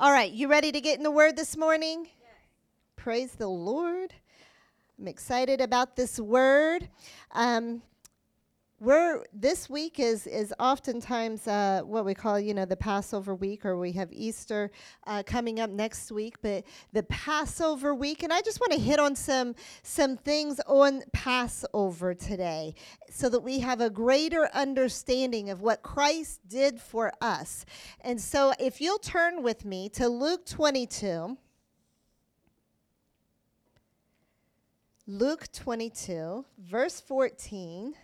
All right, you ready to get in the word this morning? Praise the Lord. I'm excited about this word. Um, we're this week is is oftentimes uh, what we call you know the Passover week, or we have Easter uh, coming up next week. But the Passover week, and I just want to hit on some some things on Passover today, so that we have a greater understanding of what Christ did for us. And so, if you'll turn with me to Luke 22. Luke 22, verse 14.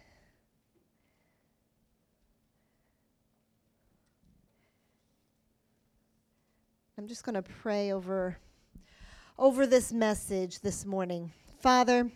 I'm just going to pray over over this message this morning. Father,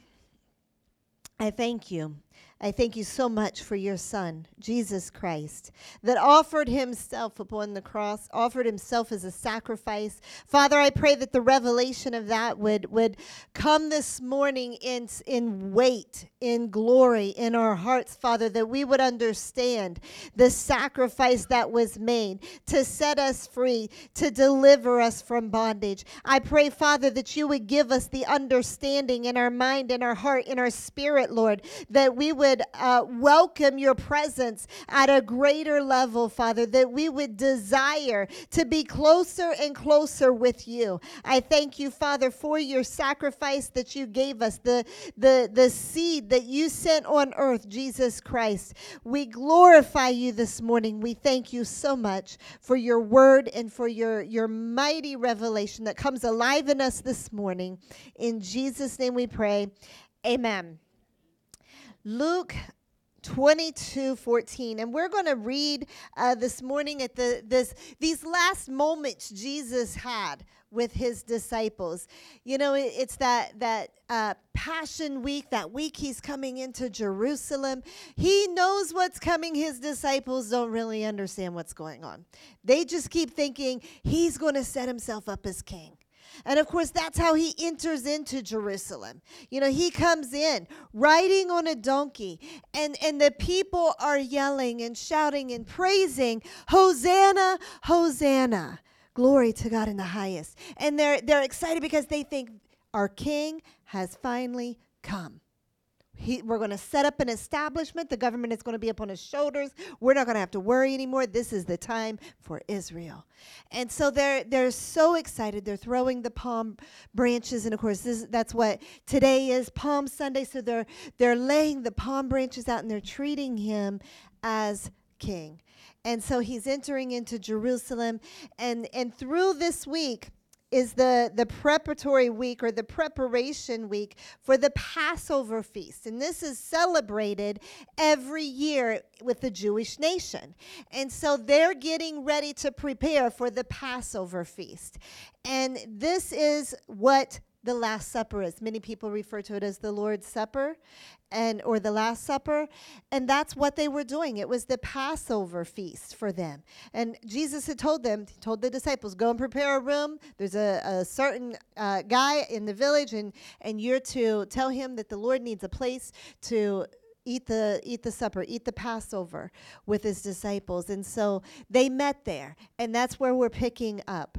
I thank you I thank you so much for your Son, Jesus Christ, that offered himself upon the cross, offered himself as a sacrifice. Father, I pray that the revelation of that would, would come this morning in, in weight, in glory, in our hearts, Father, that we would understand the sacrifice that was made to set us free, to deliver us from bondage. I pray, Father, that you would give us the understanding in our mind, in our heart, in our spirit, Lord, that we would would uh, welcome your presence at a greater level, Father, that we would desire to be closer and closer with you. I thank you, Father, for your sacrifice that you gave us, the, the, the seed that you sent on earth, Jesus Christ. We glorify you this morning. We thank you so much for your word and for your, your mighty revelation that comes alive in us this morning. In Jesus' name we pray. Amen. Luke 22 14 and we're going to read uh, this morning at the this these last moments jesus had with his disciples. You know it, it's that that uh, passion week that week he's coming into jerusalem. He knows what's coming. His disciples don't really understand what's going on. They just keep thinking he's going to set himself up as king and of course, that's how he enters into Jerusalem. You know, he comes in riding on a donkey, and, and the people are yelling and shouting and praising, Hosanna, Hosanna. Glory to God in the highest. And they're, they're excited because they think our king has finally come. He, we're going to set up an establishment. The government is going to be up on his shoulders. We're not going to have to worry anymore. This is the time for Israel. And so they're they're so excited. They're throwing the palm branches, and of course, this that's what today is Palm Sunday. So they're they're laying the palm branches out, and they're treating him as king. And so he's entering into Jerusalem, and and through this week is the, the preparatory week or the preparation week for the Passover feast. And this is celebrated every year with the Jewish nation. And so they're getting ready to prepare for the Passover feast. And this is what the last supper is many people refer to it as the lord's supper and or the last supper. And that's what they were doing. It was the passover feast for them. And jesus had told them told the disciples go and prepare a room. There's a, a certain uh, guy in the village and and you're to tell him that the lord needs a place to eat the eat the supper eat the passover with his disciples. And so they met there and that's where we're picking up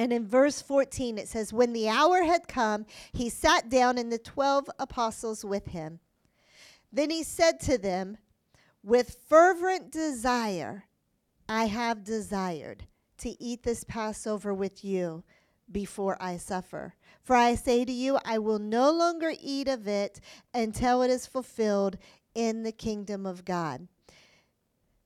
and in verse 14, it says, When the hour had come, he sat down and the 12 apostles with him. Then he said to them, With fervent desire, I have desired to eat this Passover with you before I suffer. For I say to you, I will no longer eat of it until it is fulfilled in the kingdom of God.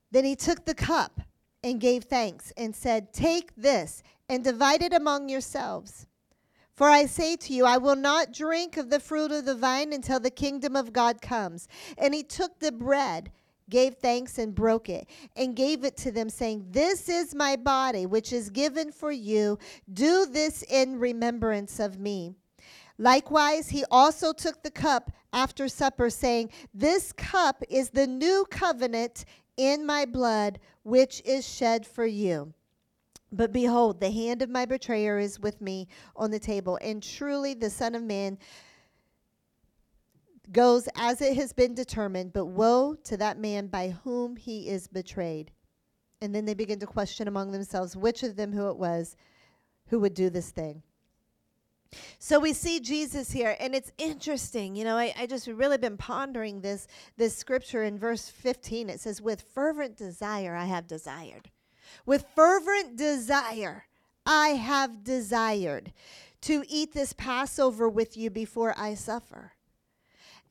Then he took the cup and gave thanks and said, Take this and divide it among yourselves. For I say to you, I will not drink of the fruit of the vine until the kingdom of God comes. And he took the bread, gave thanks, and broke it, and gave it to them, saying, This is my body, which is given for you. Do this in remembrance of me. Likewise, he also took the cup after supper, saying, This cup is the new covenant in my blood, which is shed for you. But behold, the hand of my betrayer is with me on the table. And truly, the Son of Man goes as it has been determined. But woe to that man by whom he is betrayed. And then they begin to question among themselves which of them who it was. who would do this thing. So we see Jesus here, and it's interesting. You know, I, I just really been pondering this this scripture in verse 15. It says, With fervent desire I have desired. With fervent desire I have desired to eat this Passover with you before I suffer.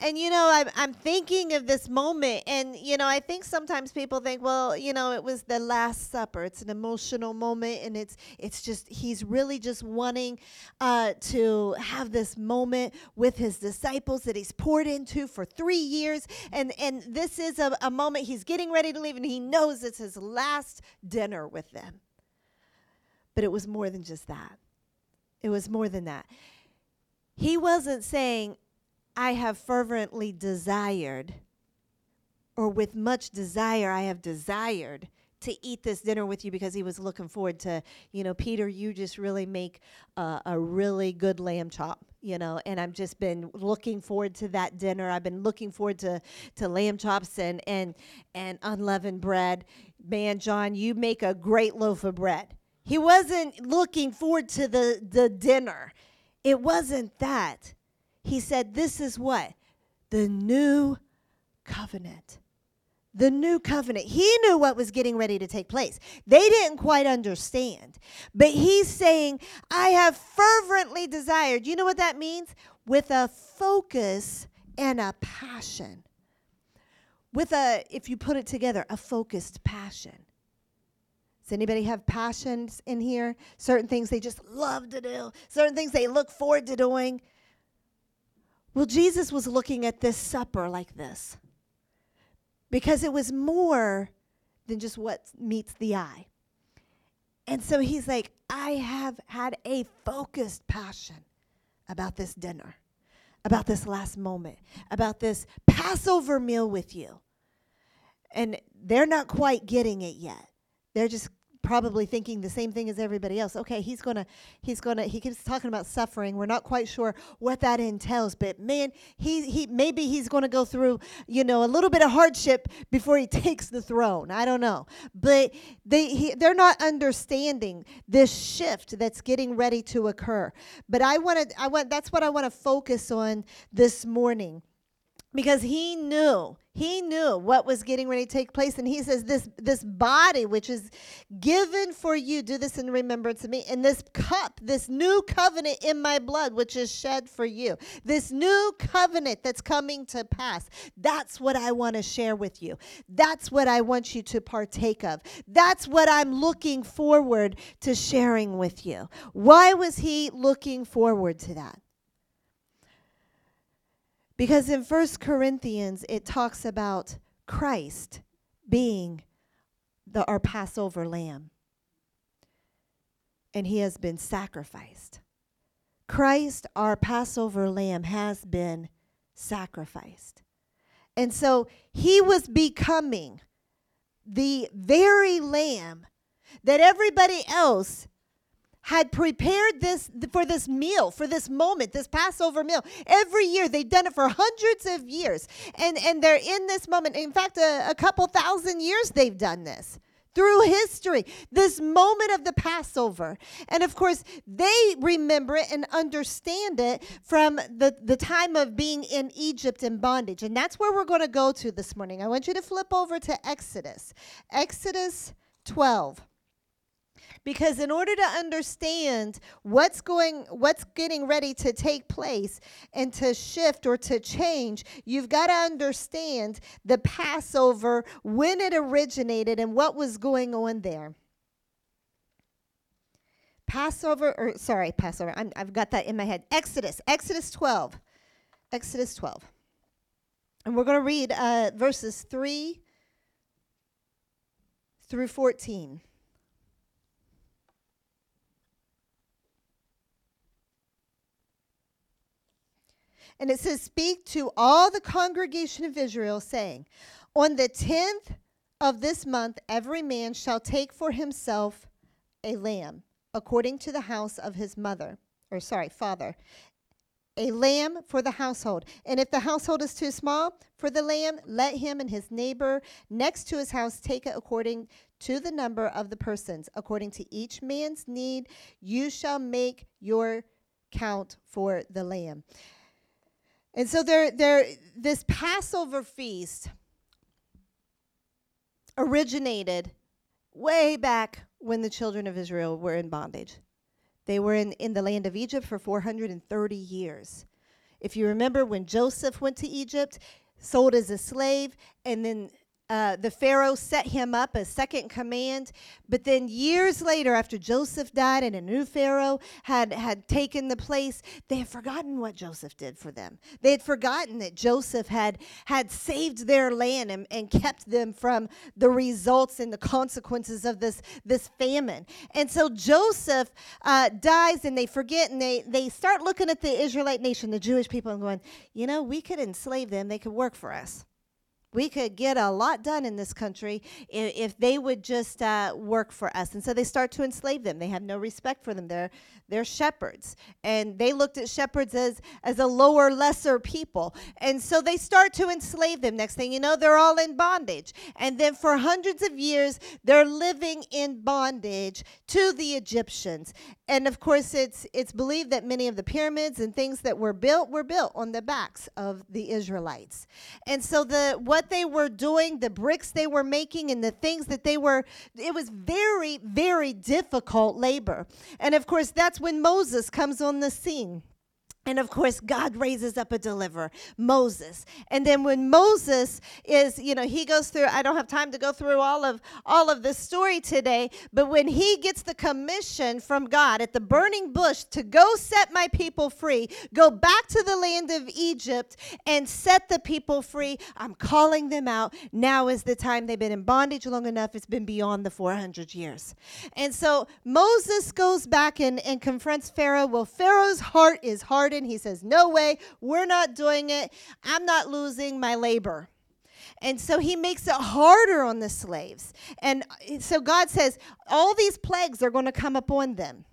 And you know, I'm, I'm thinking of this moment, and you know, I think sometimes people think, well, you know, it was the Last Supper. It's an emotional moment, and it's it's just he's really just wanting uh, to have this moment with his disciples that he's poured into for three years, and and this is a, a moment he's getting ready to leave, and he knows it's his last dinner with them. But it was more than just that. It was more than that. He wasn't saying, I have fervently desired, or with much desire, I have desired to eat this dinner with you because he was looking forward to, you know, Peter, you just really make uh, a really good lamb chop, you know, and I've just been looking forward to that dinner. I've been looking forward to to lamb chops and and and unleavened bread. Man, John, you make a great loaf of bread. He wasn't looking forward to the the dinner. It wasn't that. He said, This is what? The new covenant. The new covenant. He knew what was getting ready to take place. They didn't quite understand. But he's saying, I have fervently desired. You know what that means? With a focus and a passion. With a, if you put it together, a focused passion. Does anybody have passions in here? Certain things they just love to do, certain things they look forward to doing. Well, Jesus was looking at this supper like this because it was more than just what meets the eye. And so he's like, I have had a focused passion about this dinner, about this last moment, about this Passover meal with you. And they're not quite getting it yet. They're just probably thinking the same thing as everybody else. Okay, he's gonna, he's gonna, he keeps talking about suffering. We're not quite sure what that entails, but man, he, he, maybe he's gonna go through, you know, a little bit of hardship before he takes the throne. I don't know, but they, he, they're not understanding this shift that's getting ready to occur. But I want to, I want, that's what I want to focus on this morning because he knew he knew what was getting ready to take place and he says this this body which is given for you do this in remembrance of me. And this cup this new covenant in my blood which is shed for you this new covenant that's coming to pass that's what i want to share with you. That's what i want you to partake of. That's what i'm looking forward to sharing with you. Why was he looking forward to that because in First Corinthians, it talks about Christ being the, our Passover lamb. And he has been sacrificed. Christ, our Passover lamb, has been sacrificed. And so he was becoming the very lamb that everybody else had prepared this for this meal, for this moment, this Passover meal. Every year they've done it for hundreds of years. And and they're in this moment. In fact, a, a couple thousand years they've done this through history, this moment of the Passover. And of course, they remember it and understand it from the, the time of being in Egypt in bondage. And that's where we're going to go to this morning. I want you to flip over to Exodus, Exodus 12 because in order to understand what's going what's getting ready to take place and to shift or to change you've got to understand the passover when it originated and what was going on there. Passover or sorry passover i have got that in my head. Exodus exodus 12 exodus 12 and we're going to read uh, verses 3 through 14 And it says, Speak to all the congregation of Israel, saying, On the tenth of this month, every man shall take for himself a lamb, according to the house of his mother, or sorry, father. a lamb for the household. And if the household is too small for the lamb, let him and his neighbor next to his house take it according to the number of the persons. According to each man's need, you shall make your count for the lamb. And so there, there, this Passover feast originated way back when the children of Israel were in bondage. They were in, in the land of Egypt for 430 years. If you remember when Joseph went to Egypt, sold as a slave, and then uh, the Pharaoh set him up as second command. But then years later, after Joseph died and a new Pharaoh had, had taken the place, they had forgotten what Joseph did for them. They had forgotten that Joseph had, had saved their land and, and kept them from the results and the consequences of this, this famine. And so Joseph uh, dies and they forget and they, they start looking at the Israelite nation, the Jewish people, and going, you know, we could enslave them, they could work for us we could get a lot done in this country if, if they would just uh, work for us. And so they start to enslave them. They have no respect for them. They're, they're shepherds. And they looked at shepherds as, as a lower, lesser people. And so they start to enslave them. Next thing you know, they're all in bondage. And then for hundreds of years, they're living in bondage to the Egyptians. And of course, it's, it's believed that many of the pyramids and things that were built were built on the backs of the Israelites. And so the what they were doing, the bricks they were making, and the things that they were, it was very, very difficult labor. And of course, that's when Moses comes on the scene. And of course, God raises up a deliverer, Moses. And then when Moses is, you know, he goes through, I don't have time to go through all of all of the story today, but when he gets the commission from God at the burning bush to go set my people free, go back to the land of Egypt and set the people free, I'm calling them out. Now is the time. They've been in bondage long enough. It's been beyond the 400 years. And so Moses goes back and, and confronts Pharaoh. Well, Pharaoh's heart is hard he says, No way, we're not doing it. I'm not losing my labor. And so he makes it harder on the slaves. And uh, so God says, All these plagues are going to come upon them.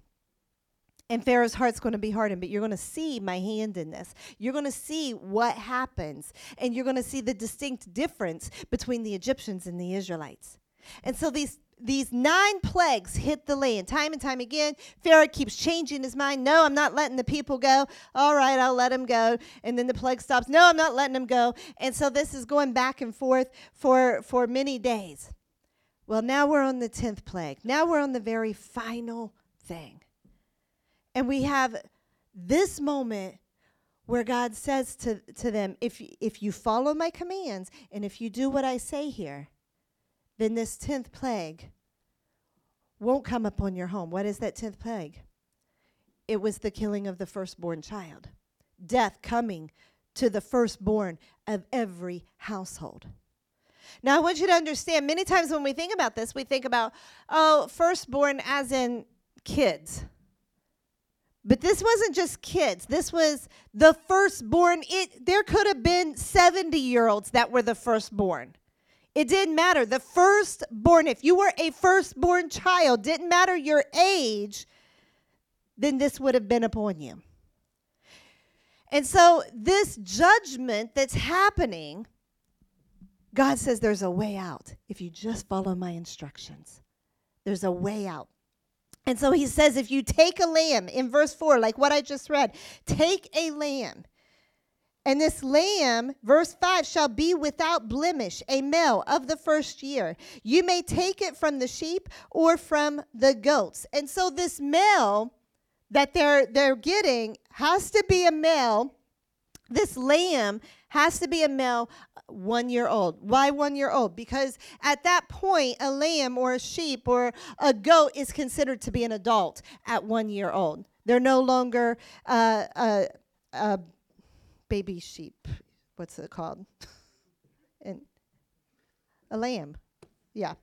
And Pharaoh's heart's going to be hardened, but you're going to see my hand in this. You're going to see what happens, and you're going to see the distinct difference between the Egyptians and the Israelites. And so these these nine plagues hit the land time and time again. Pharaoh keeps changing his mind. No, I'm not letting the people go. All right, I'll let them go. And then the plague stops. No, I'm not letting them go. And so this is going back and forth for, for many days. Well, now we're on the 10th plague. Now we're on the very final thing. And we have this moment where God says to, to them, if, if you follow my commands and if you do what I say here, then this 10th plague won't come upon your home. What is that 10th plague? It was the killing of the firstborn child, death coming to the firstborn of every household. Now, I want you to understand many times when we think about this, we think about, oh, firstborn as in kids. But this wasn't just kids. This was the firstborn. It there could have been 70 year olds that were the firstborn. It didn't matter. The firstborn, if you were a firstborn child, didn't matter your age, then this would have been upon you. And so, this judgment that's happening, God says there's a way out if you just follow my instructions. There's a way out. And so he says, if you take a lamb in verse 4, like what I just read, take a lamb and this lamb, verse 5, shall be without blemish, a male of the first year. You may take it from the sheep or from the goats. And so this male that they're they're getting has to be a male. This lamb has to be a male one year old. Why one year old? Because at that point, a lamb or a sheep or a goat is considered to be an adult at one year old. They're no longer uh, a, a baby sheep. What's it called? and a lamb. Yeah.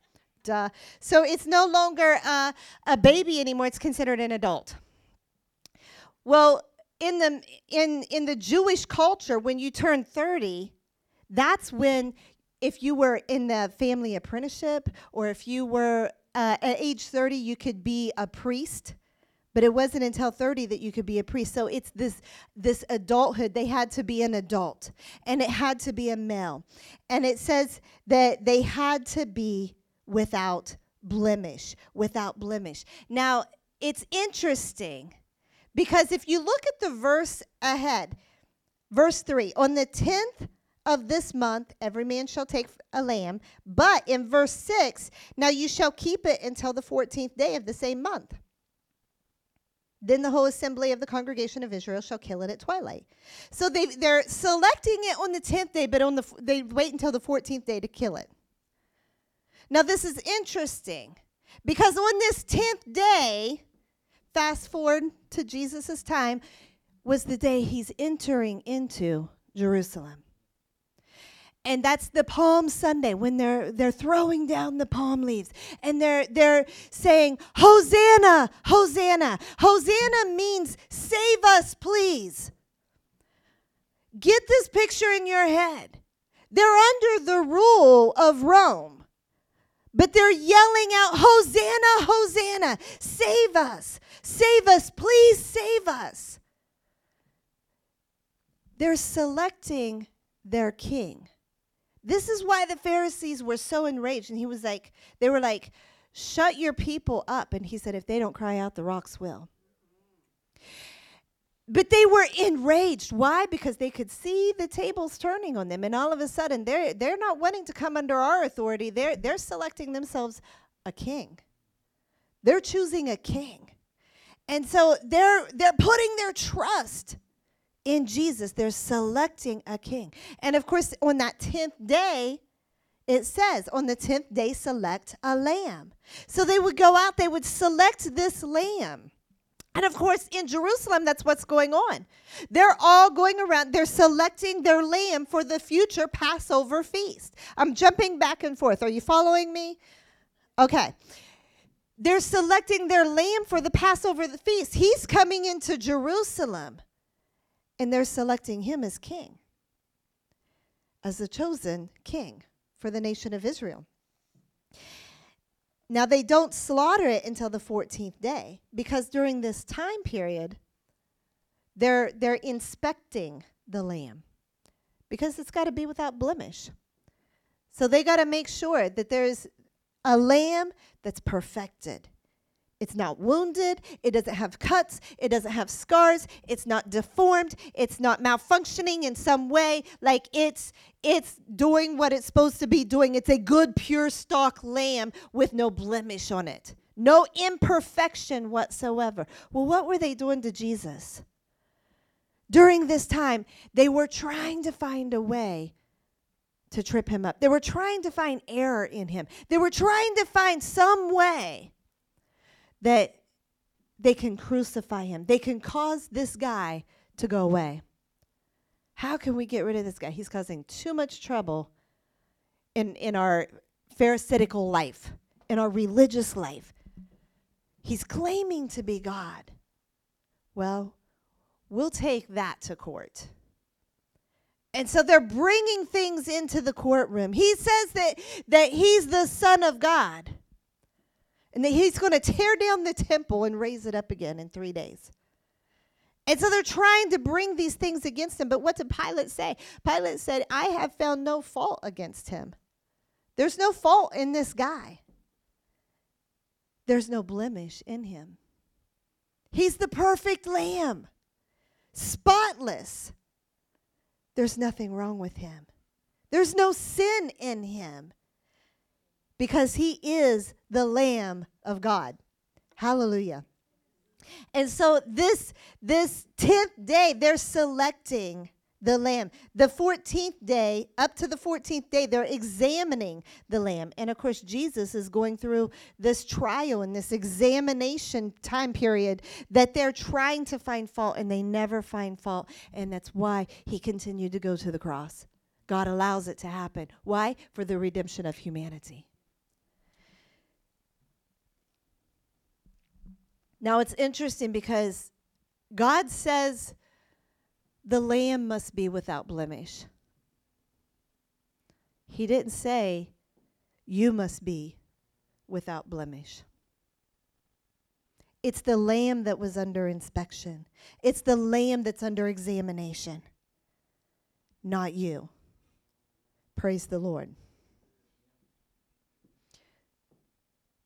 Duh. So it's no longer uh, a baby anymore. It's considered an adult. Well, in the in in the Jewish culture, when you turn 30, that's when if you were in the family apprenticeship or if you were uh, at age 30, you could be a priest but it wasn't until 30 that you could be a priest. So it's this this adulthood. They had to be an adult, and it had to be a male. And it says that they had to be without blemish, without blemish. Now, it's interesting because if you look at the verse ahead, verse 3, on the 10th of this month, every man shall take a lamb. But in verse 6, now you shall keep it until the 14th day of the same month. Then the whole assembly of the congregation of Israel shall kill it at twilight. So they, they're selecting it on the 10th day, but on the, they wait until the 14th day to kill it. Now, this is interesting because on this 10th day, fast forward to Jesus' time, was the day he's entering into Jerusalem. And that's the Palm Sunday when they're they're throwing down the palm leaves and they're they're saying Hosanna, Hosanna. Hosanna means save us, please. Get this picture in your head. They're under the rule of Rome. But they're yelling out, Hosanna, Hosanna, save us, save us, please save us. They're selecting their king. This is why the Pharisees were so enraged. And he was like, they were like, shut your people up. And he said, if they don't cry out, the rocks will. But they were enraged. Why? Because they could see the tables turning on them. And all of a sudden, they're, they're not wanting to come under our authority. They're, they're selecting themselves a king. They're choosing a king. And so they're, they're putting their trust in Jesus. They're selecting a king. And of course, on that 10th day, it says, on the 10th day, select a lamb. So they would go out, they would select this lamb. And of course, in Jerusalem, that's what's going on. They're all going around, they're selecting their lamb for the future Passover feast. I'm jumping back and forth. Are you following me? Okay. They're selecting their lamb for the Passover feast. He's coming into Jerusalem, and they're selecting him as king, as the chosen king for the nation of Israel. Now, they don't slaughter it until the 14th day because during this time period, they're, they're inspecting the lamb because it's got to be without blemish. So they got to make sure that there's a lamb that's perfected. It's not wounded. It doesn't have cuts. It doesn't have scars. It's not deformed. It's not malfunctioning in some way. Like it's it's doing what it's supposed to be doing. It's a good pure stock lamb with no blemish on it. No imperfection whatsoever. Well, what were they doing to Jesus? During this time, they were trying to find a way to trip him up. They were trying to find error in him. They were trying to find some way that they can crucify him. They can cause this guy to go away. How can we get rid of this guy? He's causing too much trouble in, in our Pharisaical life, in our religious life. He's claiming to be God. Well, we'll take that to court. And so they're bringing things into the courtroom. He says that, that he's the Son of God and he's going to tear down the temple and raise it up again in three days. And so they're trying to bring these things against him. But what did Pilate say? Pilate said, I have found no fault against him. There's no fault in this guy, there's no blemish in him. He's the perfect lamb, spotless. There's nothing wrong with him. There's no sin in him because he is the Lamb of God. Hallelujah. And so this this 10th day they're selecting the lamb. The 14th day, up to the 14th day, they're examining the lamb. And of course, Jesus is going through this trial and this examination time period that they're trying to find fault and they never find fault. And that's why he continued to go to the cross. God allows it to happen. Why? For the redemption of humanity. Now it's interesting because God says the lamb must be without blemish. He didn't say you must be without blemish. It's the lamb that was under inspection. It's the lamb that's under examination, not you. Praise the Lord.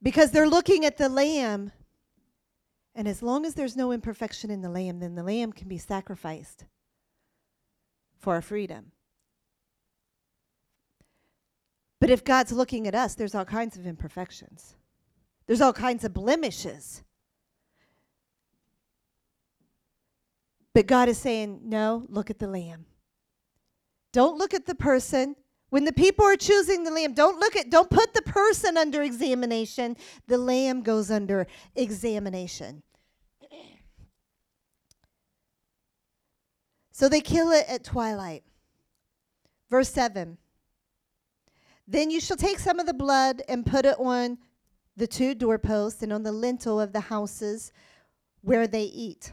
Because they're looking at the lamb, and as long as there's no imperfection in the lamb, then the lamb can be sacrificed for our freedom. But if God's looking at us, there's all kinds of imperfections. There's all kinds of blemishes. But God is saying, no, look at the lamb. Don't look at the person. When the people are choosing the lamb, don't look at, don't put the person under examination. The lamb goes under examination. So they kill it at twilight. Verse 7 Then you shall take some of the blood and put it on the two doorposts and on the lintel of the houses where they eat.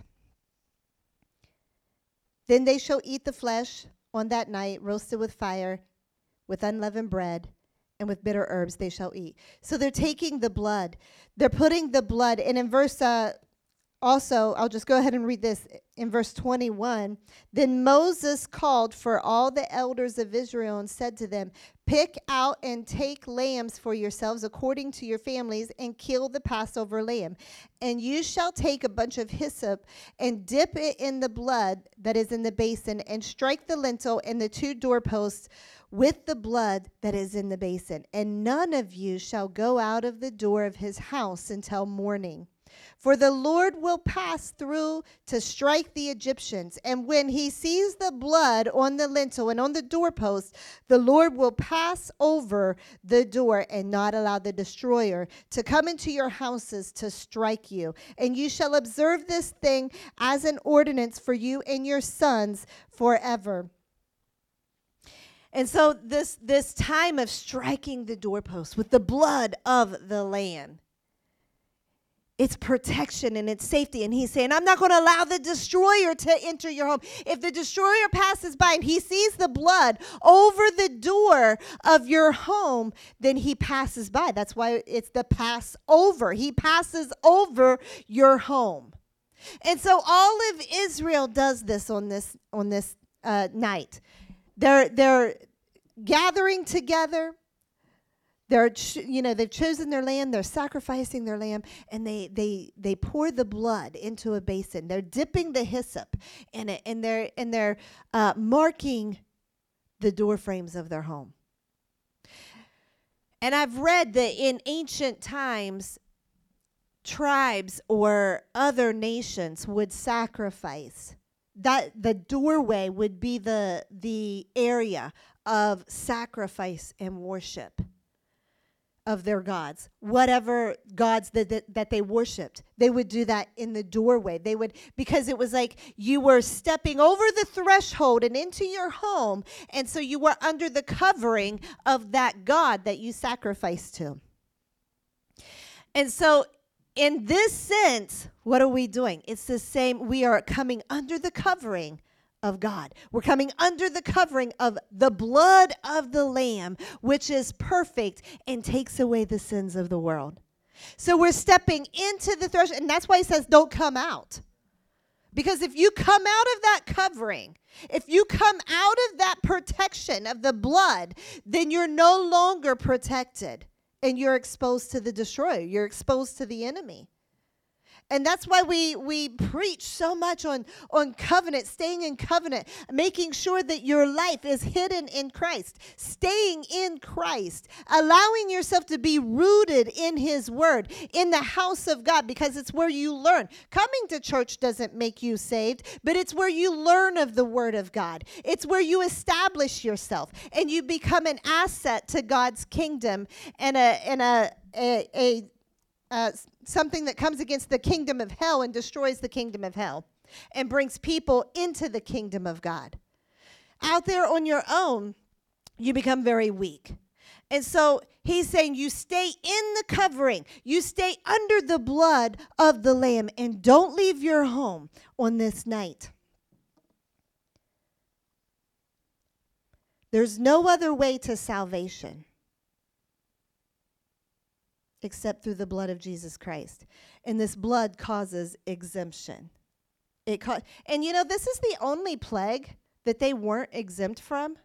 Then they shall eat the flesh on that night, roasted with fire, with unleavened bread, and with bitter herbs they shall eat. So they're taking the blood. They're putting the blood. And in verse uh, also, I'll just go ahead and read this in verse 21. Then Moses called for all the elders of Israel and said to them, Pick out and take lambs for yourselves according to your families and kill the Passover lamb. And you shall take a bunch of hyssop and dip it in the blood that is in the basin and strike the lintel and the two doorposts with the blood that is in the basin. And none of you shall go out of the door of his house until morning. For the Lord will pass through to strike the Egyptians. And when he sees the blood on the lintel and on the doorpost, the Lord will pass over the door and not allow the destroyer to come into your houses to strike you. And you shall observe this thing as an ordinance for you and your sons forever. And so this this time of striking the doorpost with the blood of the lamb it's protection and it's safety. And he's saying, I'm not going to allow the destroyer to enter your home. If the destroyer passes by and he sees the blood over the door of your home, then he passes by. That's why it's the Passover. He passes over your home. And so all of Israel does this on this on this uh, night. They're they're gathering together. They're you know they've chosen their lamb they're sacrificing their lamb and they they they pour the blood into a basin. They're dipping the hyssop in it and they're and they're uh, marking the door frames of their home. And i've read that in ancient times tribes or other nations would sacrifice that the doorway would be the the area of sacrifice and worship of their gods, whatever gods that, that, that, they worshiped. They would do that in the doorway. They would, because it was like you were stepping over the threshold and into your home. And so you were under the covering of that God that you sacrificed to. And so, in this sense, what are we doing? It's the same. We are coming under the covering of God. We're coming under the covering of the blood of the Lamb, which is perfect and takes away the sins of the world. So we're stepping into the threshold, and that's why he says, Don't come out. Because if you come out of that covering, if you come out of that protection of the blood, then you're no longer protected and you're exposed to the destroyer, you're exposed to the enemy. And that's why we, we preach so much on, on covenant, staying in covenant, making sure that your life is hidden in Christ, staying in Christ, allowing yourself to be rooted in His Word, in the house of God, because it's where you learn. Coming to church doesn't make you saved, but it's where you learn of the Word of God. It's where you establish yourself and you become an asset to God's kingdom and a, and a, a, a uh, something that comes against the kingdom of hell and destroys the kingdom of hell and brings people into the kingdom of God. Out there on your own, you become very weak. And so he's saying, You stay in the covering, you stay under the blood of the Lamb, and don't leave your home on this night. There's no other way to salvation. Except through the blood of Jesus Christ. And this blood causes exemption. It ca- and you know, this is the only plague that they weren't exempt from.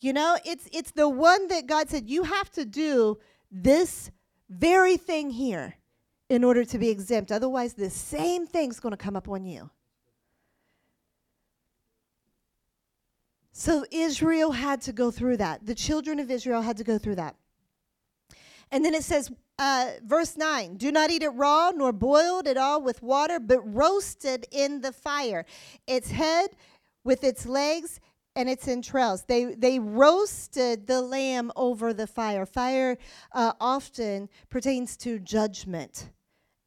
You know, it's it's the one that God said you have to do this very thing here in order to be exempt. Otherwise, the same thing's going to come up on you. So Israel had to go through that. The children of Israel had to go through that. And then it says, uh, verse 9 do not eat it raw nor boiled at all with water, but roasted in the fire. Its head with its legs and its entrails. They, they roasted the lamb over the fire. Fire uh, often pertains to judgment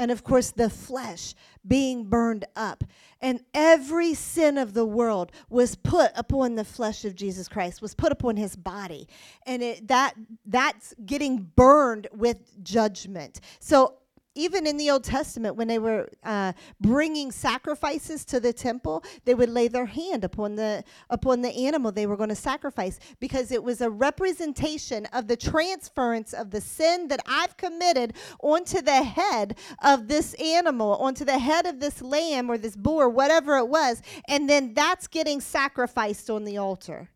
and of course the flesh being burned up. And every sin of the world was put upon the flesh of Jesus Christ, was put upon his body. And it, that that's getting burned with judgment. So even in the Old Testament, when they were uh, bringing sacrifices to the temple, they would lay their hand upon the upon the animal they were going to sacrifice because it was a representation of the transference of the sin that I've committed onto the head of this animal, onto the head of this lamb or this boar, whatever it was, and then that's getting sacrificed on the altar.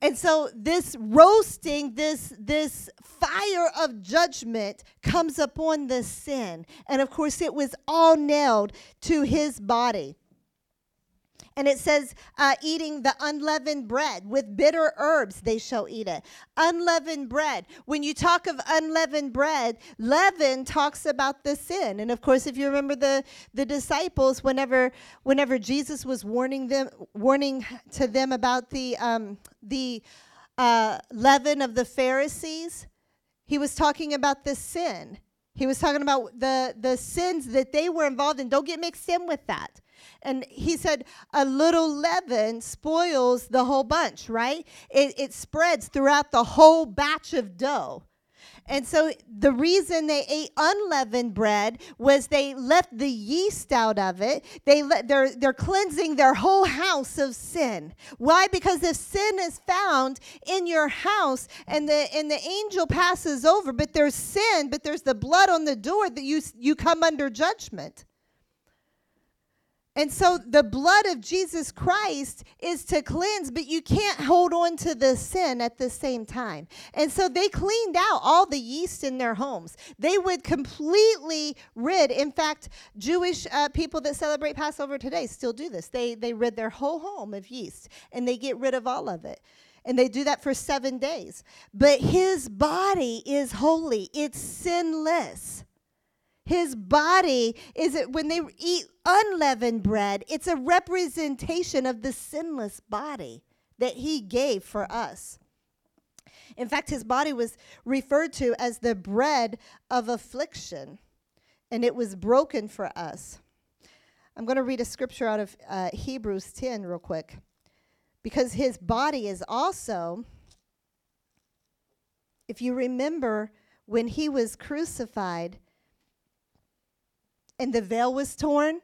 And so this roasting, this this fire of judgment comes upon the sin. And of course it was all nailed to his body. And it says, uh, eating the unleavened bread with bitter herbs, they shall eat it. Unleavened bread. When you talk of unleavened bread, leaven talks about the sin. And of course, if you remember the, the disciples, whenever whenever Jesus was warning them, warning to them about the um, the uh, leaven of the Pharisees, he was talking about the sin. He was talking about the the sins that they were involved in. Don't get mixed in with that. And he said, a little leaven spoils the whole bunch, right? It, it spreads throughout the whole batch of dough. And so the reason they ate unleavened bread was they left the yeast out of it. They let, they're, they're cleansing their whole house of sin. Why? Because if sin is found in your house and the and the angel passes over, but there's sin, but there's the blood on the door that you you come under judgment. And so the blood of Jesus Christ is to cleanse, but you can't hold on to the sin at the same time. And so they cleaned out all the yeast in their homes. They would completely rid. In fact, Jewish uh, people that celebrate Passover today still do this. They they rid their whole home of yeast and they get rid of all of it. And they do that for 7 days. But his body is holy. It's sinless. His body is it when they eat unleavened bread, it's a representation of the sinless body that he gave for us. In fact, his body was referred to as the bread of affliction, and it was broken for us. I'm going to read a scripture out of uh, Hebrews 10 real quick. Because his body is also, if you remember when he was crucified, and the veil was torn.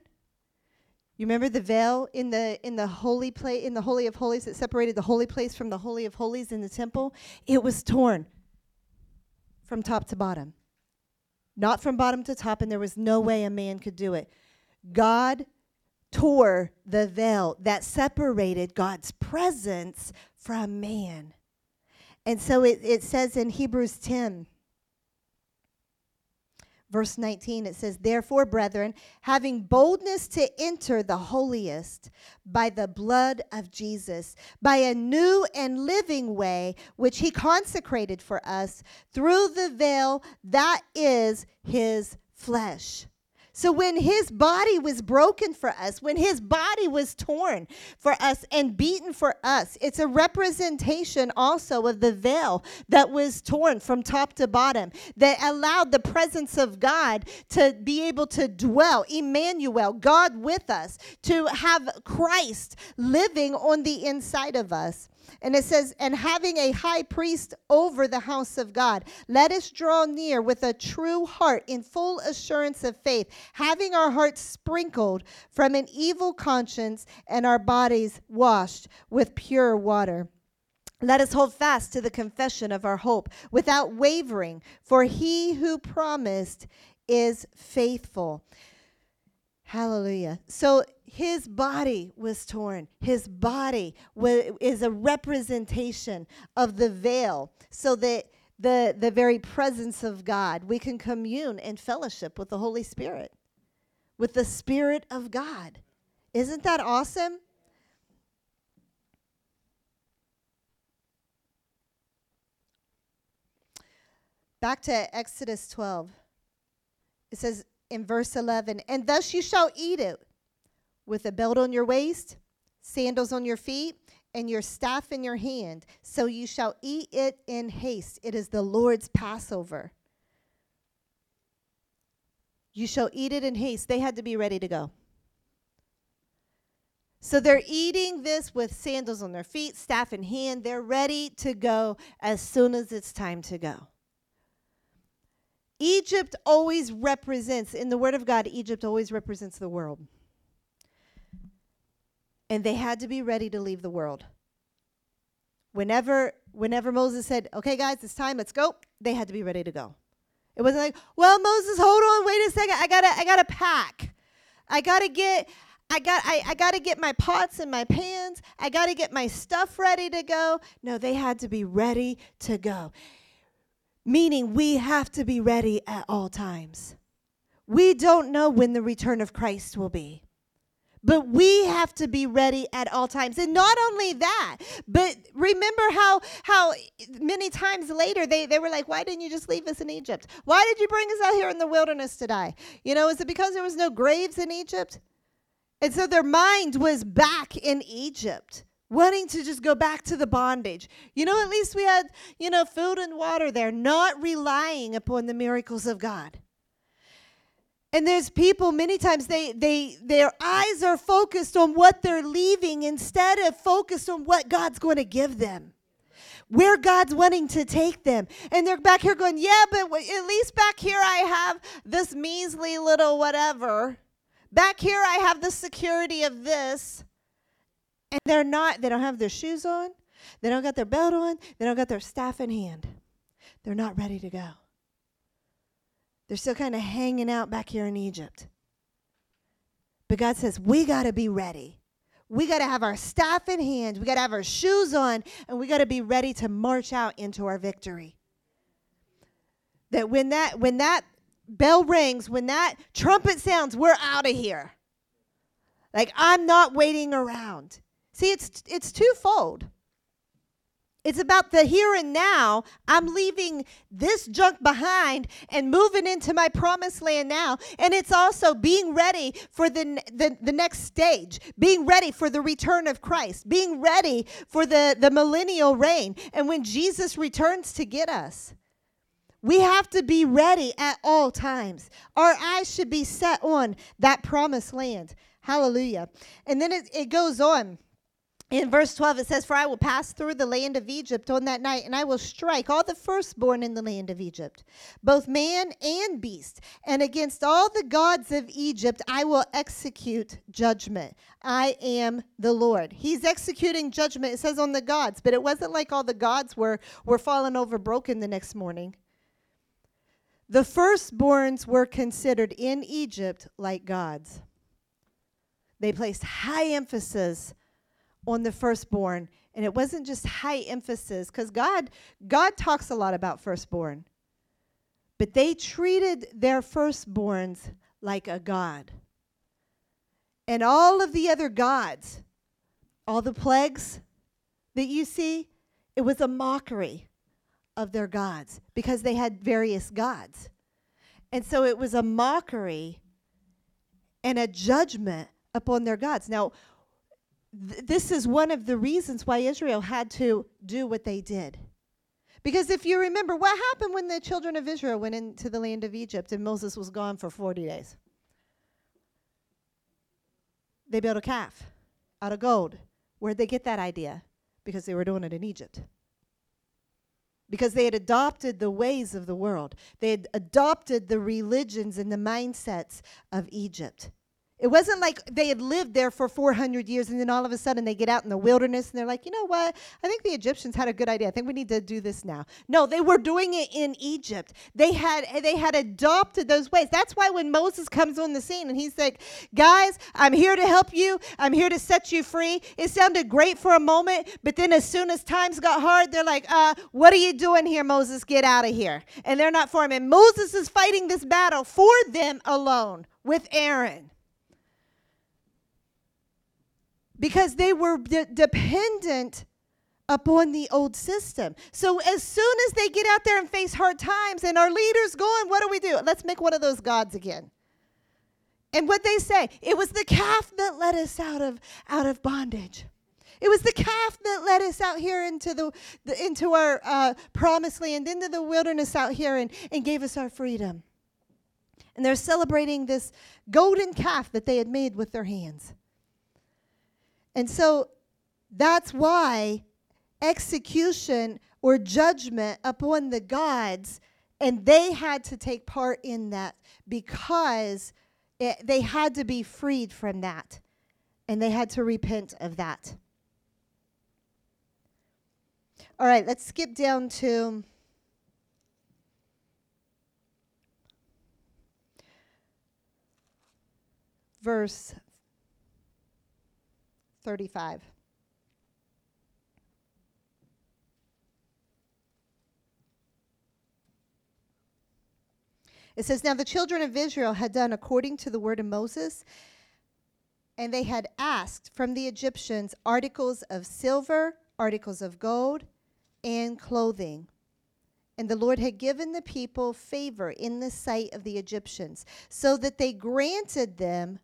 You remember the veil in the in the holy place in the holy of holies that separated the holy place from the holy of holies in the temple? It was torn from top to bottom. Not from bottom to top and there was no way a man could do it. God tore the veil that separated God's presence from man. And so it, it says in Hebrews 10 Verse 19, it says, Therefore, brethren, having boldness to enter the holiest by the blood of Jesus, by a new and living way, which he consecrated for us through the veil that is his flesh. So when his body was broken for us, when his body was torn for us and beaten for us, it's a representation also of the veil that was torn from top to bottom that allowed the presence of God to be able to dwell, Emmanuel, God with us, to have Christ living on the inside of us. And it says, and having a high priest over the house of God, let us draw near with a true heart in full assurance of faith, having our hearts sprinkled from an evil conscience and our bodies washed with pure water. Let us hold fast to the confession of our hope without wavering, for he who promised is faithful. Hallelujah. So his body was torn. His body is a representation of the veil so that the, the very presence of God, we can commune and fellowship with the Holy Spirit, with the Spirit of God. Isn't that awesome? Back to Exodus 12. It says in verse 11, And thus you shall eat it with a belt on your waist, sandals on your feet, and your staff in your hand. So you shall eat it in haste. It is the Lord's Passover. You shall eat it in haste. They had to be ready to go. So they're eating this with sandals on their feet, staff in hand. They're ready to go as soon as it's time to go. Egypt always represents, in the Word of God, Egypt always represents the world. And they had to be ready to leave the world. Whenever, whenever Moses said, Okay, guys, it's time, let's go, they had to be ready to go. It wasn't like, well, Moses, hold on, wait a second. I gotta, I gotta pack. I gotta get, I got, I, I gotta get my pots and my pans. I gotta get my stuff ready to go. No, they had to be ready to go meaning we have to be ready at all times. We don't know when the return of Christ will be. But we have to be ready at all times. And not only that, but remember how how many times later they, they were like, Why didn't you just leave us in Egypt? Why did you bring us out here in the wilderness to die? You know, is it because there was no graves in Egypt? And so their mind was back in Egypt wanting to just go back to the bondage. You know, at least we had, you know, food and water there, not relying upon the miracles of God. And there's people many times they they their eyes are focused on what they're leaving instead of focused on what God's going to give them. Where God's wanting to take them. And they're back here going, "Yeah, but at least back here I have this measly little whatever. Back here I have the security of this." And they're not, they don't have their shoes on, they don't got their belt on, they don't got their staff in hand. They're not ready to go. They're still kind of hanging out back here in Egypt. But God says, we got to be ready. We got to have our staff in hand. We got to have our shoes on, and we got to be ready to march out into our victory. That when that when that bell rings, when that trumpet sounds, we're out of here. Like I'm not waiting around. See, it's it's twofold. It's about the here and now. I'm leaving this junk behind and moving into my promised land now. And it's also being ready for the, the, the next stage, being ready for the return of Christ, being ready for the, the millennial reign. And when Jesus returns to get us, we have to be ready at all times. Our eyes should be set on that promised land. Hallelujah. And then it, it goes on in verse 12 it says for i will pass through the land of egypt on that night and i will strike all the firstborn in the land of egypt both man and beast. And against all the gods of egypt i will execute judgment. I am the lord. He's executing judgment it says on the gods but it wasn't like all the gods were were falling over broken the next morning. The firstborns were considered in egypt like gods. They placed high emphasis on the firstborn. And it wasn't just high emphasis cuz God God talks a lot about firstborn. But they treated their firstborns like a god. And all of the other gods all the plagues that you see it was a mockery of their gods because they had various gods. And so it was a mockery and a judgment upon their gods. Now th- this is one of the reasons why Israel had to do what they did. Because if you remember, what happened when the children of Israel went into the land of Egypt and Moses was gone for 40 days? They built a calf out of gold. Where'd they get that idea? Because they were doing it in Egypt. Because they had adopted the ways of the world, they had adopted the religions and the mindsets of Egypt. It wasn't like they had lived there for 400 years and then all of a sudden they get out in the wilderness and they're like, you know what? I think the Egyptians had a good idea. I think we need to do this now. No, they were doing it in Egypt. They had they had adopted those ways. That's why when Moses comes on the scene and he's like, guys, I'm here to help you. I'm here to set you free. It sounded great for a moment, but then as soon as times got hard, they're like, uh, what are you doing here, Moses? Get out of here. And they're not for him. And Moses is fighting this battle for them alone with Aaron because they were de- dependent upon the old system. So as soon as they get out there and face hard times and our leaders going, what do we do? Let's make one of those gods again. And what they say, it was the calf that led us out of out of bondage. It was the calf that led us out here into the, the into our uh, promised land, into the wilderness out here, and, and gave us our freedom. And they're celebrating this golden calf that they had made with their hands. And so that's why execution or judgment upon the gods, and they had to take part in that because it, they had to be freed from that. And they had to repent of that. All right, let's skip down to verse 35. It says, Now the children of Israel had done according to the word of Moses, and they had asked from the Egyptians articles of silver, articles of gold, and clothing. And the Lord had given the people favor in the sight of the Egyptians, so that they granted them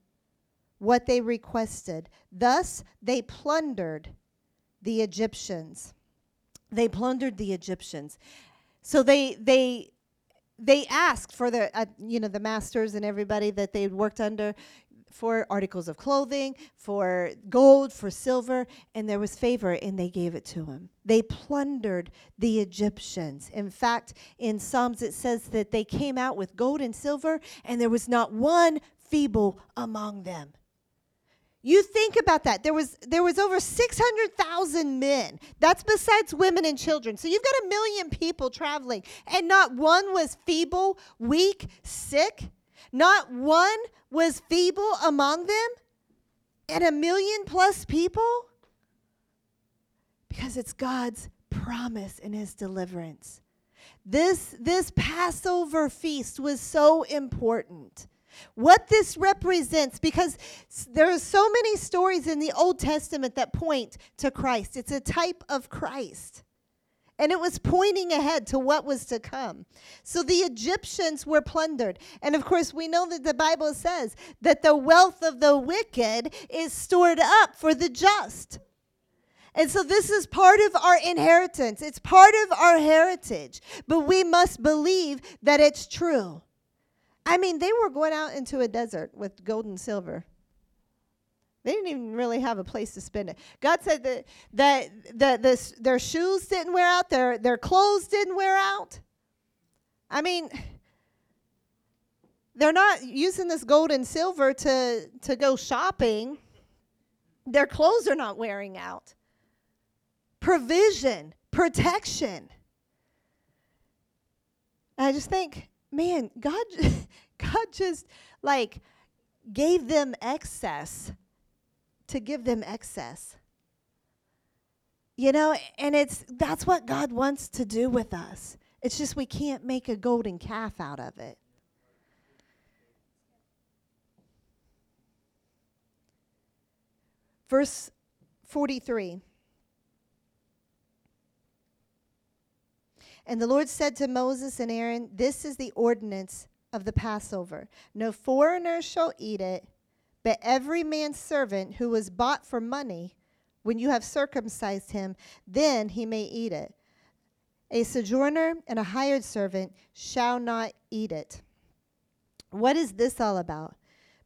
what they requested. Thus, they plundered the Egyptians. They plundered the Egyptians. So they they they asked for the uh, you know the masters and everybody that they worked under for articles of clothing, for gold, for silver, and there was favor, and they gave it to him. They plundered the Egyptians. In fact, in Psalms it says that they came out with gold and silver, and there was not one feeble among them. You think about that. There was there was over 600,000 men. That's besides women and children. So you've got a million people traveling and not one was feeble, weak, sick. Not one was feeble among them. And a million plus people? Because it's God's promise and his deliverance. This this Passover feast was so important what this represents because there are so many stories in the Old Testament that point to Christ. It's a type of Christ. And it was pointing ahead to what was to come. So the Egyptians were plundered. And of course, we know that the Bible says that the wealth of the wicked is stored up for the just. And so this is part of our inheritance, it's part of our heritage. But we must believe that it's true. I mean, they were going out into a desert with gold and silver. They didn't even really have a place to spend it. God said that that that this, their shoes didn't wear out, their their clothes didn't wear out. I mean, they're not using this gold and silver to to go shopping. Their clothes are not wearing out. Provision, protection. I just think man, God, God just like gave them excess to give them excess. You know, and it's that's what God wants to do with us. It's just we can't make a golden calf out of it. Verse 43. And the Lord said to Moses and Aaron, This is the ordinance of the Passover. No foreigner shall eat it, but every man's servant who was bought for money, when you have circumcised him, then he may eat it. A sojourner and a hired servant shall not eat it. What is this all about?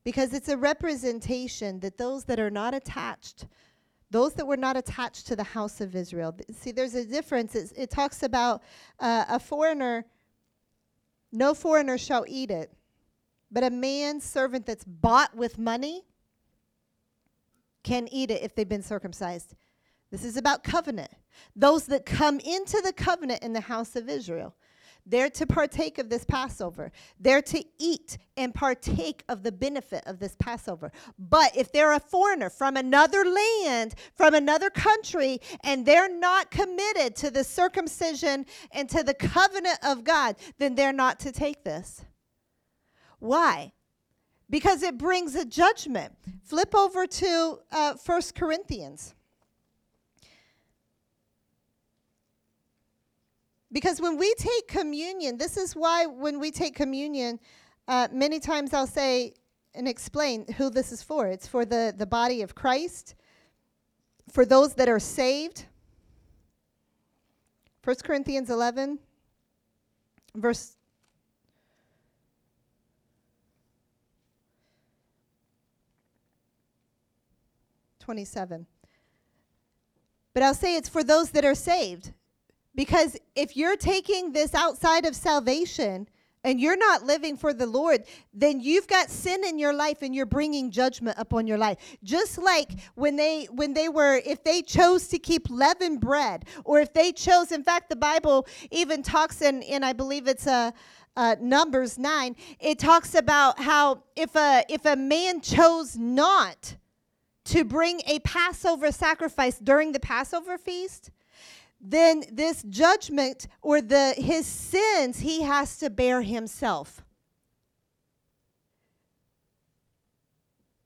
Because it's a representation that those that are not attached those that were not attached to the house of Israel. See, there's a difference. It's, it talks about uh, a foreigner, no foreigner shall eat it, But a man servant that's bought with money can eat it if they've been circumcised. This is about covenant. Those that come into the covenant in the house of Israel. They're to partake of this Passover. They're to eat and partake of the benefit of this Passover. But if they're a foreigner from another land, from another country, and they're not committed to the circumcision and to the covenant of God, then they're not to take this. Why? Because it brings a judgment. Flip over to uh, 1 Corinthians. Because when we take communion, this is why when we take communion, uh, many times I'll say and explain who this is for. It's for the, the body of Christ, for those that are saved. 1 Corinthians 11, verse Twenty-seven. But I'll say it's for those that are saved. Because if you're taking this outside of salvation and you're not living for the Lord, then you've got sin in your life and you're bringing judgment upon your life. Just like when they when they were if they chose to keep leavened bread or if they chose in fact the Bible even talks in in I believe it's a uh, Numbers 9, it talks about how if a if a man chose not to bring a Passover sacrifice during the Passover feast, then this judgment or the his sins he has to bear himself.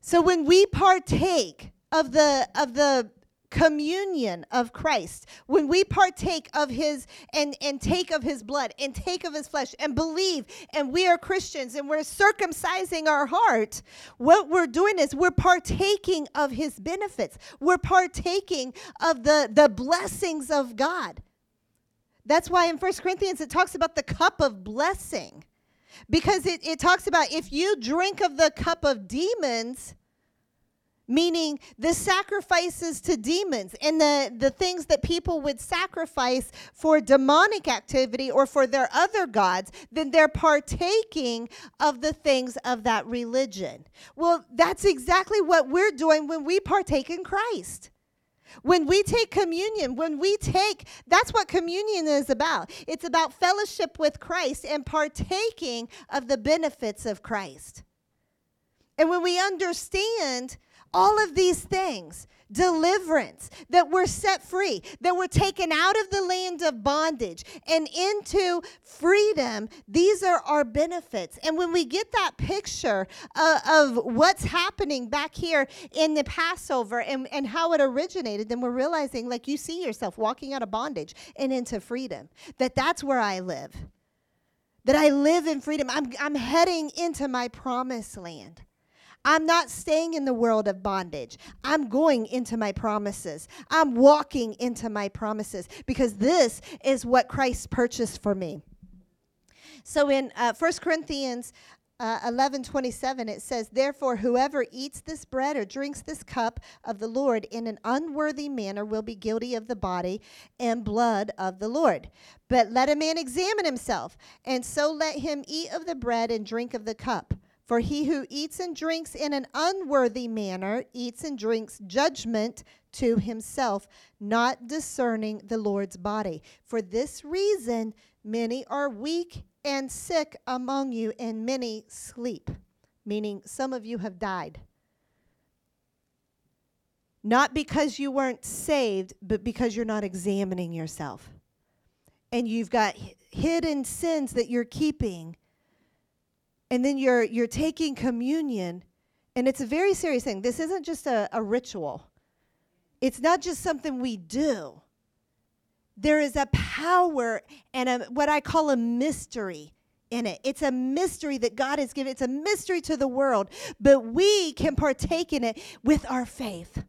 So when we partake of the of the communion of Christ, when we partake of his and and take of his blood and take of his flesh and believe and we are Christians and we're circumcising our heart, what we're doing is we're partaking of his benefits. We're partaking of the the blessings of God. That's why in First Corinthians it talks about the cup of blessing. Because it, it talks about if you drink of the cup of demons, meaning the sacrifices to demons and the, the things that people would sacrifice for demonic activity or for their other gods, then they're partaking of the things of that religion. Well, that's exactly what we're doing when we partake in Christ. When we take communion, when we take, that's what communion is about. It's about fellowship with Christ and partaking of the benefits of Christ. And when we understand all of these things deliverance, that we're set free, that we're taken out of the land of bondage and into freedom. These are our benefits. And when we get that picture of what's happening back here in the Passover and, and how it originated, then we're realizing, like, you see yourself walking out of bondage and into freedom, that that's where I live. That I live in freedom. I'm, I'm heading into my promised land. I'm not staying in the world of bondage. I'm going into my promises. I'm walking into my promises because this is what Christ purchased for me. So in uh, 1 Corinthians uh, 11 27, it says, Therefore, whoever eats this bread or drinks this cup of the Lord in an unworthy manner will be guilty of the body and blood of the Lord. But let a man examine himself, and so let him eat of the bread and drink of the cup. For he who eats and drinks in an unworthy manner eats and drinks judgment to himself, not discerning the Lord's body. For this reason, many are weak and sick among you, and many sleep, meaning some of you have died. Not because you weren't saved, but because you're not examining yourself. And you've got hidden sins that you're keeping and then you're you're taking communion and it's a very serious thing. This isn't just a, a ritual. It's not just something we do. There is a power and a, what i call a mystery in it. It's a mystery that god has given. It's a mystery to the world but we can partake in it with our faith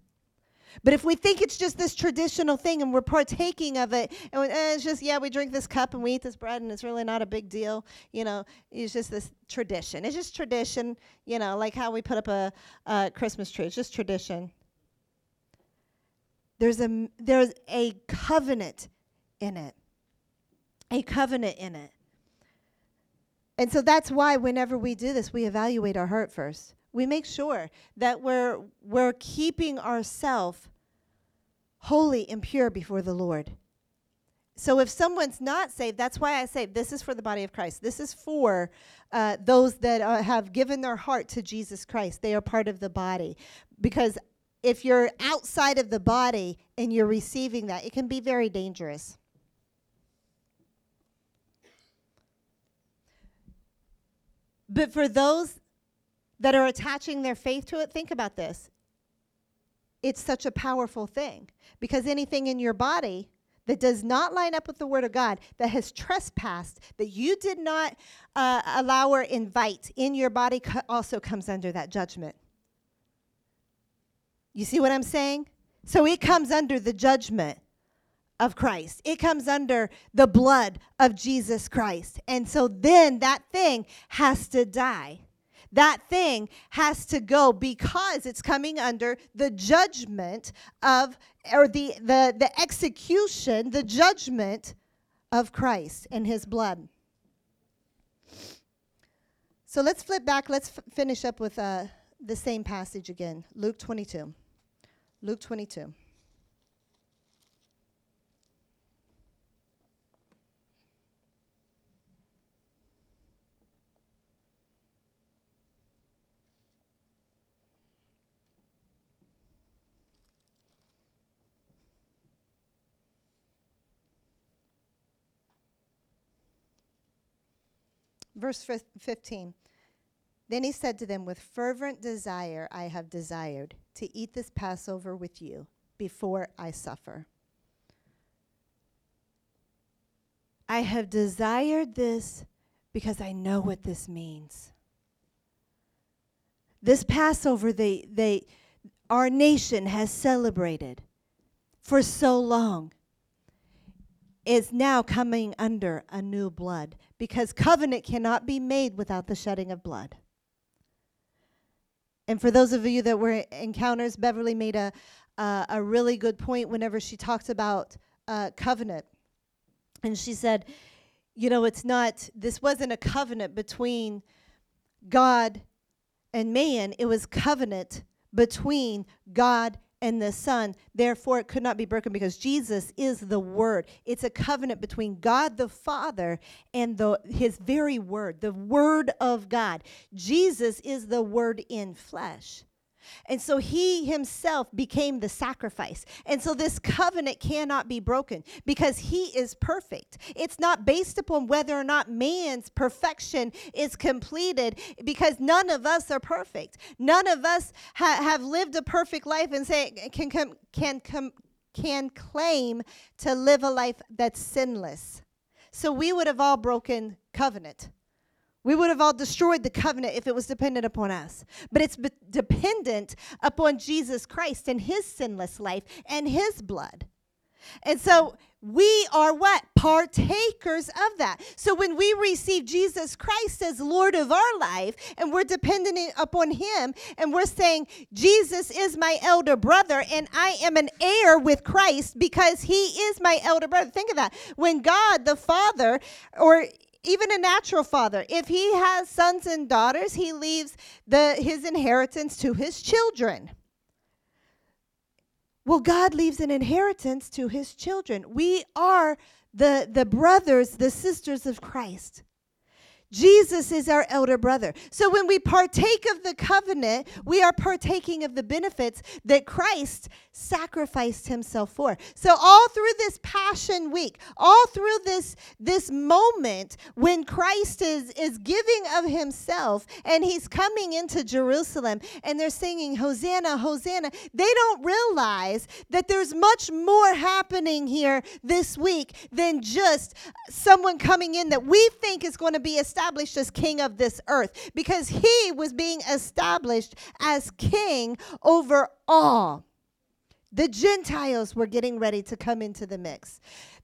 but if we think it's just this traditional thing and we're partaking of it, and eh, it's just, yeah, we drink this cup and we eat this bread and it's really not a big deal, you know, it's just this tradition. It's just tradition, you know, like how we put up a, a Christmas tree. It's just tradition. There's a, there's a covenant in it. A covenant in it. And so that's why whenever we do this, we evaluate our heart first. We make sure that we're we're keeping ourselves holy and pure before the Lord. So if someone's not saved, that's why I say this is for the body of Christ. This is for uh, those that uh, have given their heart to Jesus Christ. They are part of the body. Because if you're outside of the body and you're receiving that, it can be very dangerous. But for those that are attaching their faith to it, think about this. It's such a powerful thing because anything in your body that does not line up with the Word of God, that has trespassed, that you did not uh, allow or invite in your body, co- also comes under that judgment. You see what I'm saying? So it comes under the judgment of Christ. It comes under the blood of Jesus Christ. And so then that thing has to die. That thing has to go because it's coming under the judgment of, or the, the, the execution, the judgment of Christ and his blood. So let's flip back. Let's f- finish up with uh, the same passage again Luke 22. Luke 22. Verse 15. Then he said to them, With fervent desire I have desired to eat this Passover with you before I suffer. I have desired this because I know what this means. This Passover, they, they, our nation has celebrated for so long is now coming under a new blood because covenant cannot be made without the shedding of blood. And for those of you that were encounters, Beverly made a, uh, a really good point whenever she talked about uh, covenant. And she said, you know, it's not, this wasn't a covenant between God and man, it was covenant between God and the Son. Therefore, it could not be broken because Jesus is the Word. It's a covenant between God the Father and the, His very Word, the Word of God. Jesus is the Word in flesh. And so he himself became the sacrifice. And so this covenant cannot be broken because he is perfect. It's not based upon whether or not man's perfection is completed because none of us are perfect. None of us ha- have lived a perfect life and say can com- can com- can claim to live a life that's sinless. So we would have all broken covenant. We would have all destroyed the covenant if it was dependent upon us. But it's be- dependent upon Jesus Christ and his sinless life and his blood. And so we are what? Partakers of that. So when we receive Jesus Christ as Lord of our life and we're dependent upon Him and we're saying, Jesus is my elder brother and I am an heir with Christ because He is my elder brother. Think of that. When God the Father, or even a natural father. If he has sons and daughters he leaves the his inheritance to his children. Well god leaves an inheritance to his children. We are the the brothers the sisters of christ Jesus is our elder brother. So when we partake of the covenant, we are partaking of the benefits that Christ sacrificed himself for. So all through this passion week, all through this this moment when Christ is is giving of himself and he's coming into Jerusalem and they're singing Hosanna, Hosanna, they don't realize that there's much more happening here this week than just someone coming in that we think is going to be established established as king of this earth because he was being established as king over all. The Gentiles were getting ready to come into the mix.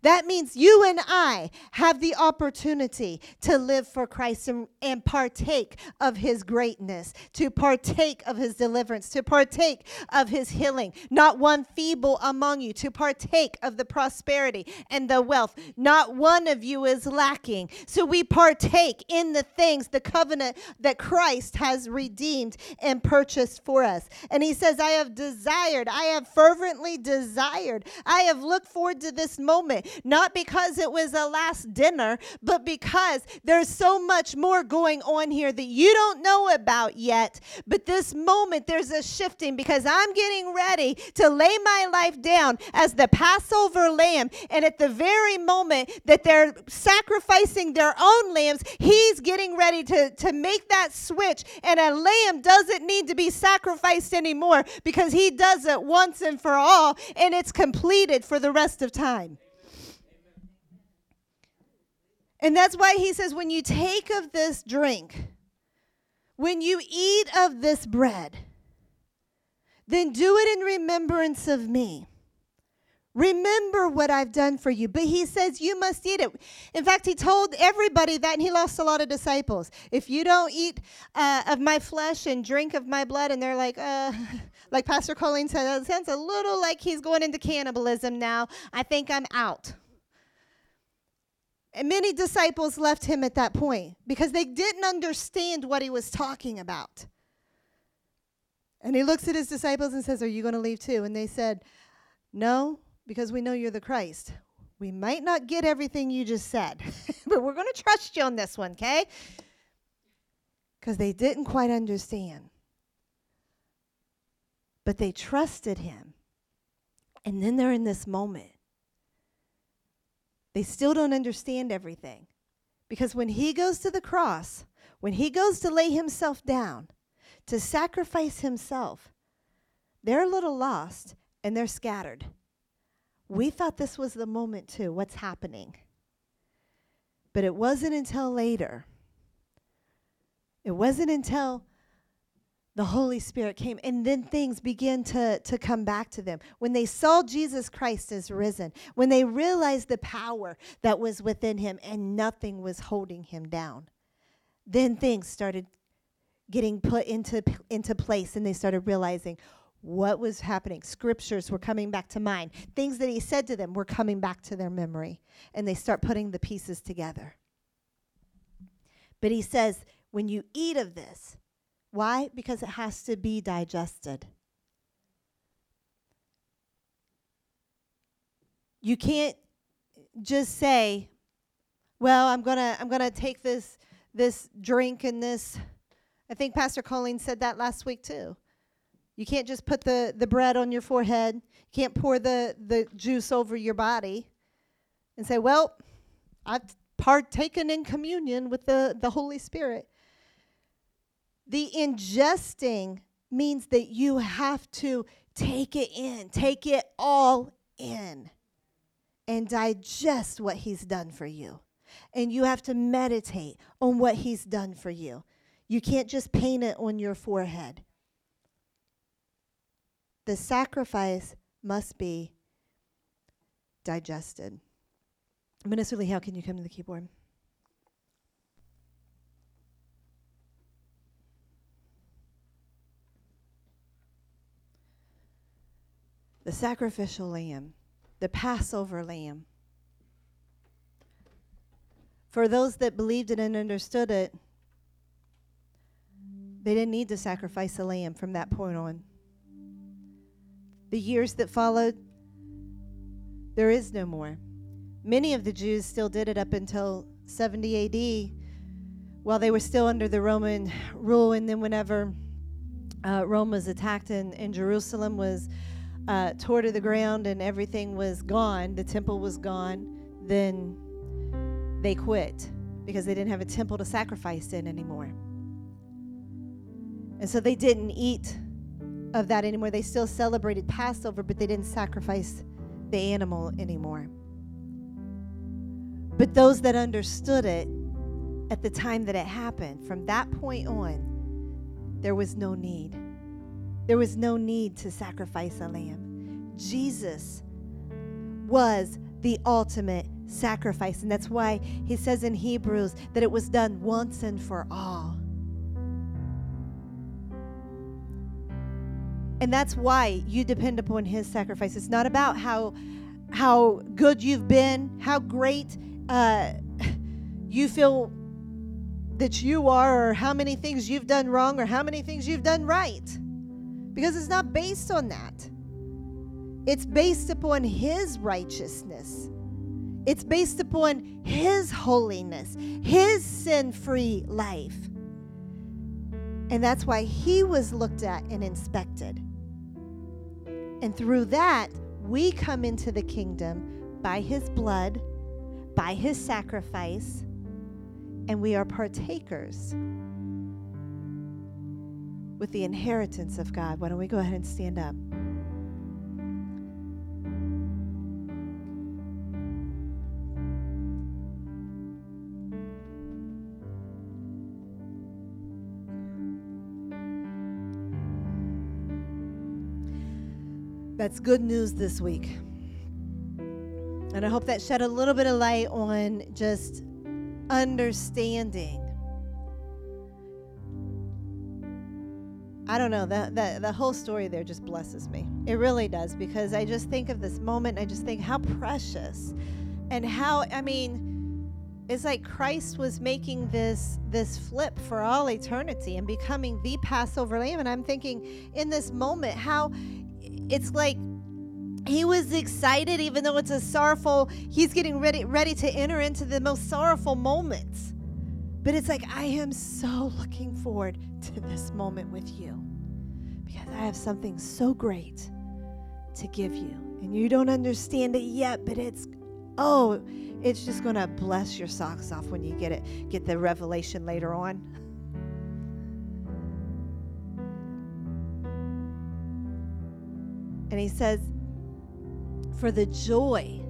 That means you and I have the opportunity to live for Christ and, and, partake of his greatness, to partake of his deliverance, to partake of his healing. Not one feeble among you, to partake of the prosperity and the wealth. Not one of you is lacking. So we partake in the things, the covenant that Christ has redeemed and purchased for us. And he says, I have desired, I have fervently desired, I have looked forward to this moment not because it was a last dinner, but because there's so much more going on here that you don't know about yet. But this moment, there's a shifting because I'm getting ready to lay my life down as the Passover lamb. And at the very moment that they're sacrificing their own lambs, he's getting ready to, to make that switch. And a lamb doesn't need to be sacrificed anymore because he does it once and for all, and it's completed for the rest of time. And that's why he says, when you take of this drink, when you eat of this bread, then do it in remembrance of me. Remember what I've done for you. But he says you must eat it. In fact, he told everybody that, and he lost a lot of disciples. If you don't eat uh, of my flesh and drink of my blood, and they're like, uh, like Pastor Colleen said, that sounds a little like he's going into cannibalism now. I think I'm out. And many disciples left him at that point because they didn't understand what he was talking about. And he looks at his disciples and says, Are you going to leave too? And they said, No, because we know you're the Christ. We might not get everything you just said, but we're going to trust you on this one, okay? Because they didn't quite understand. But they trusted him. And then they're in this moment they still don't understand everything. Because when he goes to the cross, when he goes to lay himself down, to sacrifice himself, they're a little lost and they're scattered. We thought this was the moment too. What's happening? But it wasn't until later. It wasn't until the Holy Spirit came, and then things began to, to come back to them. When they saw Jesus Christ as risen, when they realized the power that was within him and nothing was holding him down, then things started getting put into, into place, and they started realizing what was happening. Scriptures were coming back to mind. Things that he said to them were coming back to their memory, and they start putting the pieces together. But he says, when you eat of this, why? Because it has to be digested. You can't just say, well, I'm going to I'm going to take this this drink and this I think Pastor Colleen said that last week too. You can't just put the, the bread on your forehead. You can't pour the, the juice over your body and say, Well, I've partaken in communion with the, the Holy Spirit. The ingesting means that you have to take it in, take it all in, and digest what He's done for you. And you have to meditate on what He's done for you. You can't just paint it on your forehead. The sacrifice must be digested. Minister Lee, how can you come to the keyboard? The sacrificial lamb, the Passover lamb. For those that believed it and understood it, they didn't need to sacrifice a lamb from that point on. The years that followed, there is no more. Many of the Jews still did it up until 70 AD while they were still under the Roman rule. And then, whenever uh, Rome was attacked and, and Jerusalem was uh, tore to the ground and everything was gone, the temple was gone, then they quit because they didn't have a temple to sacrifice in anymore. And so they didn't eat of that anymore. They still celebrated Passover, but they didn't sacrifice the animal anymore. But those that understood it at the time that it happened, from that point on, there was no need. There was no need to sacrifice a lamb. Jesus was the ultimate sacrifice. And that's why he says in Hebrews that it was done once and for all. And that's why you depend upon his sacrifice. It's not about how how good you've been, how great uh, you feel that you are, or how many things you've done wrong, or how many things you've done right. Because it's not based on that. It's based upon His righteousness. It's based upon His holiness, His sin free life. And that's why He was looked at and inspected. And through that, we come into the kingdom by His blood, by His sacrifice, and we are partakers with the inheritance of God. Why don't we go ahead and stand up? That's good news this week. And I hope that shed a little bit of light on just understanding. I don't know, the, the, the whole story there just blesses me. It really does because I just think of this moment I just think how precious and how, I mean, it's like Christ was making this this flip for all eternity and becoming the Passover lamb. And I'm thinking in this moment how it's like he was excited even though it's a sorrowful he's getting ready ready to enter into the most sorrowful moments but it's like i am so looking forward to this moment with you because i have something so great to give you and you don't understand it yet but it's oh it's just going to bless your socks off when you get it get the revelation later on and he says for the joy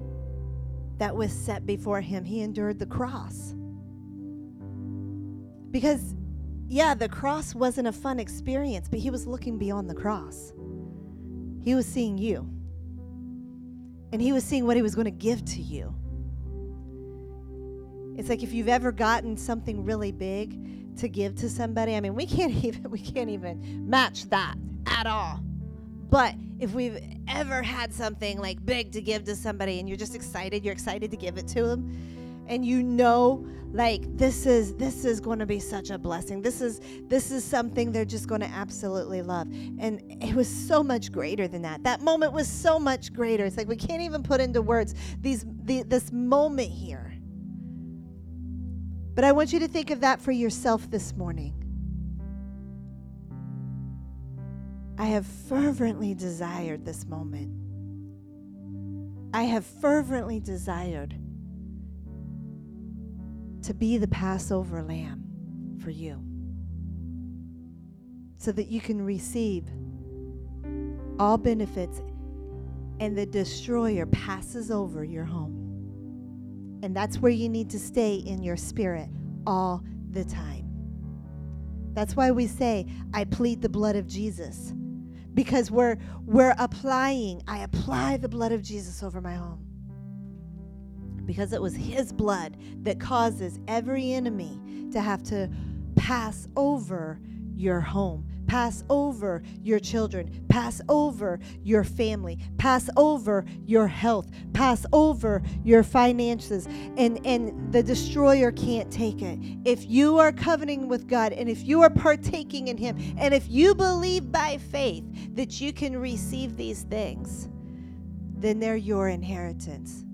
that was set before him, he endured the cross. Because, yeah, the cross wasn't a fun experience, but he was looking beyond the cross. He was seeing you, and he was seeing what he was going to give to you. It's like if you've ever gotten something really big to give to somebody. I mean, we can't even we can't even match that at all. But if we've ever had something like big to give to somebody and you're just excited, you're excited to give it to them and you know like this is this is going to be such a blessing. This is this is something they're just going to absolutely love. And it was so much greater than that. That moment was so much greater. It's like we can't even put into words these the, this moment here. But I want you to think of that for yourself this morning. I have fervently desired this moment. I have fervently desired to be the Passover lamb for you so that you can receive all benefits and the destroyer passes over your home. And that's where you need to stay in your spirit all the time. That's why we say, I plead the blood of Jesus because we're we're applying i apply the blood of jesus over my home because it was his blood that causes every enemy to have to pass over your home pass over your children, pass over your family, pass over your health, pass over your finances, and, and the destroyer can't take it. If you are covenanting with God and if you are partaking in Him, and if you believe by faith that you can receive these things, then they're your inheritance.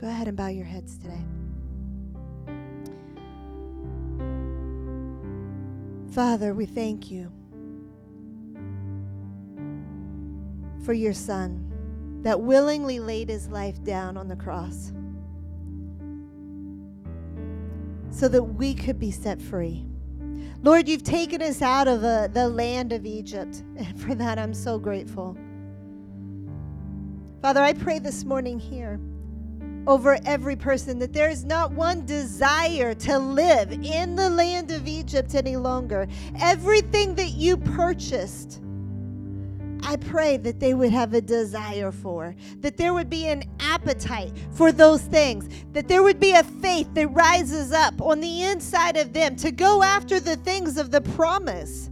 Go ahead and bow your heads today. Father, we thank you. for your son that willingly laid his life down on the cross so that we could be set free. Lord, you've taken us out of the land of Egypt, and for that I'm so grateful. Father, I pray this morning here over every person that there is not one desire to live in the land of Egypt any longer. Everything that you purchased I pray that they would have a desire for, that there would be an appetite for those things, that there would be a faith that rises up on the inside of them to go after the things of the promise,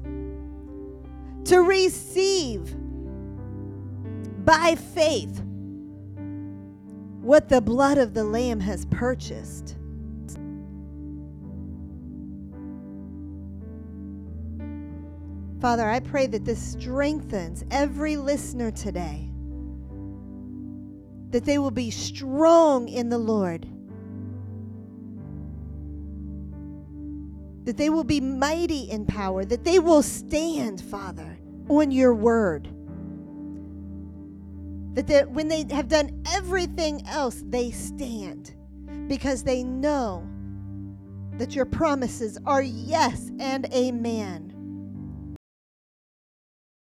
to receive by faith what the blood of the Lamb has purchased. Father, I pray that this strengthens every listener today, that they will be strong in the Lord, that they will be mighty in power, that they will stand, Father, on your word. That they, when they have done everything else, they stand because they know that your promises are yes and amen.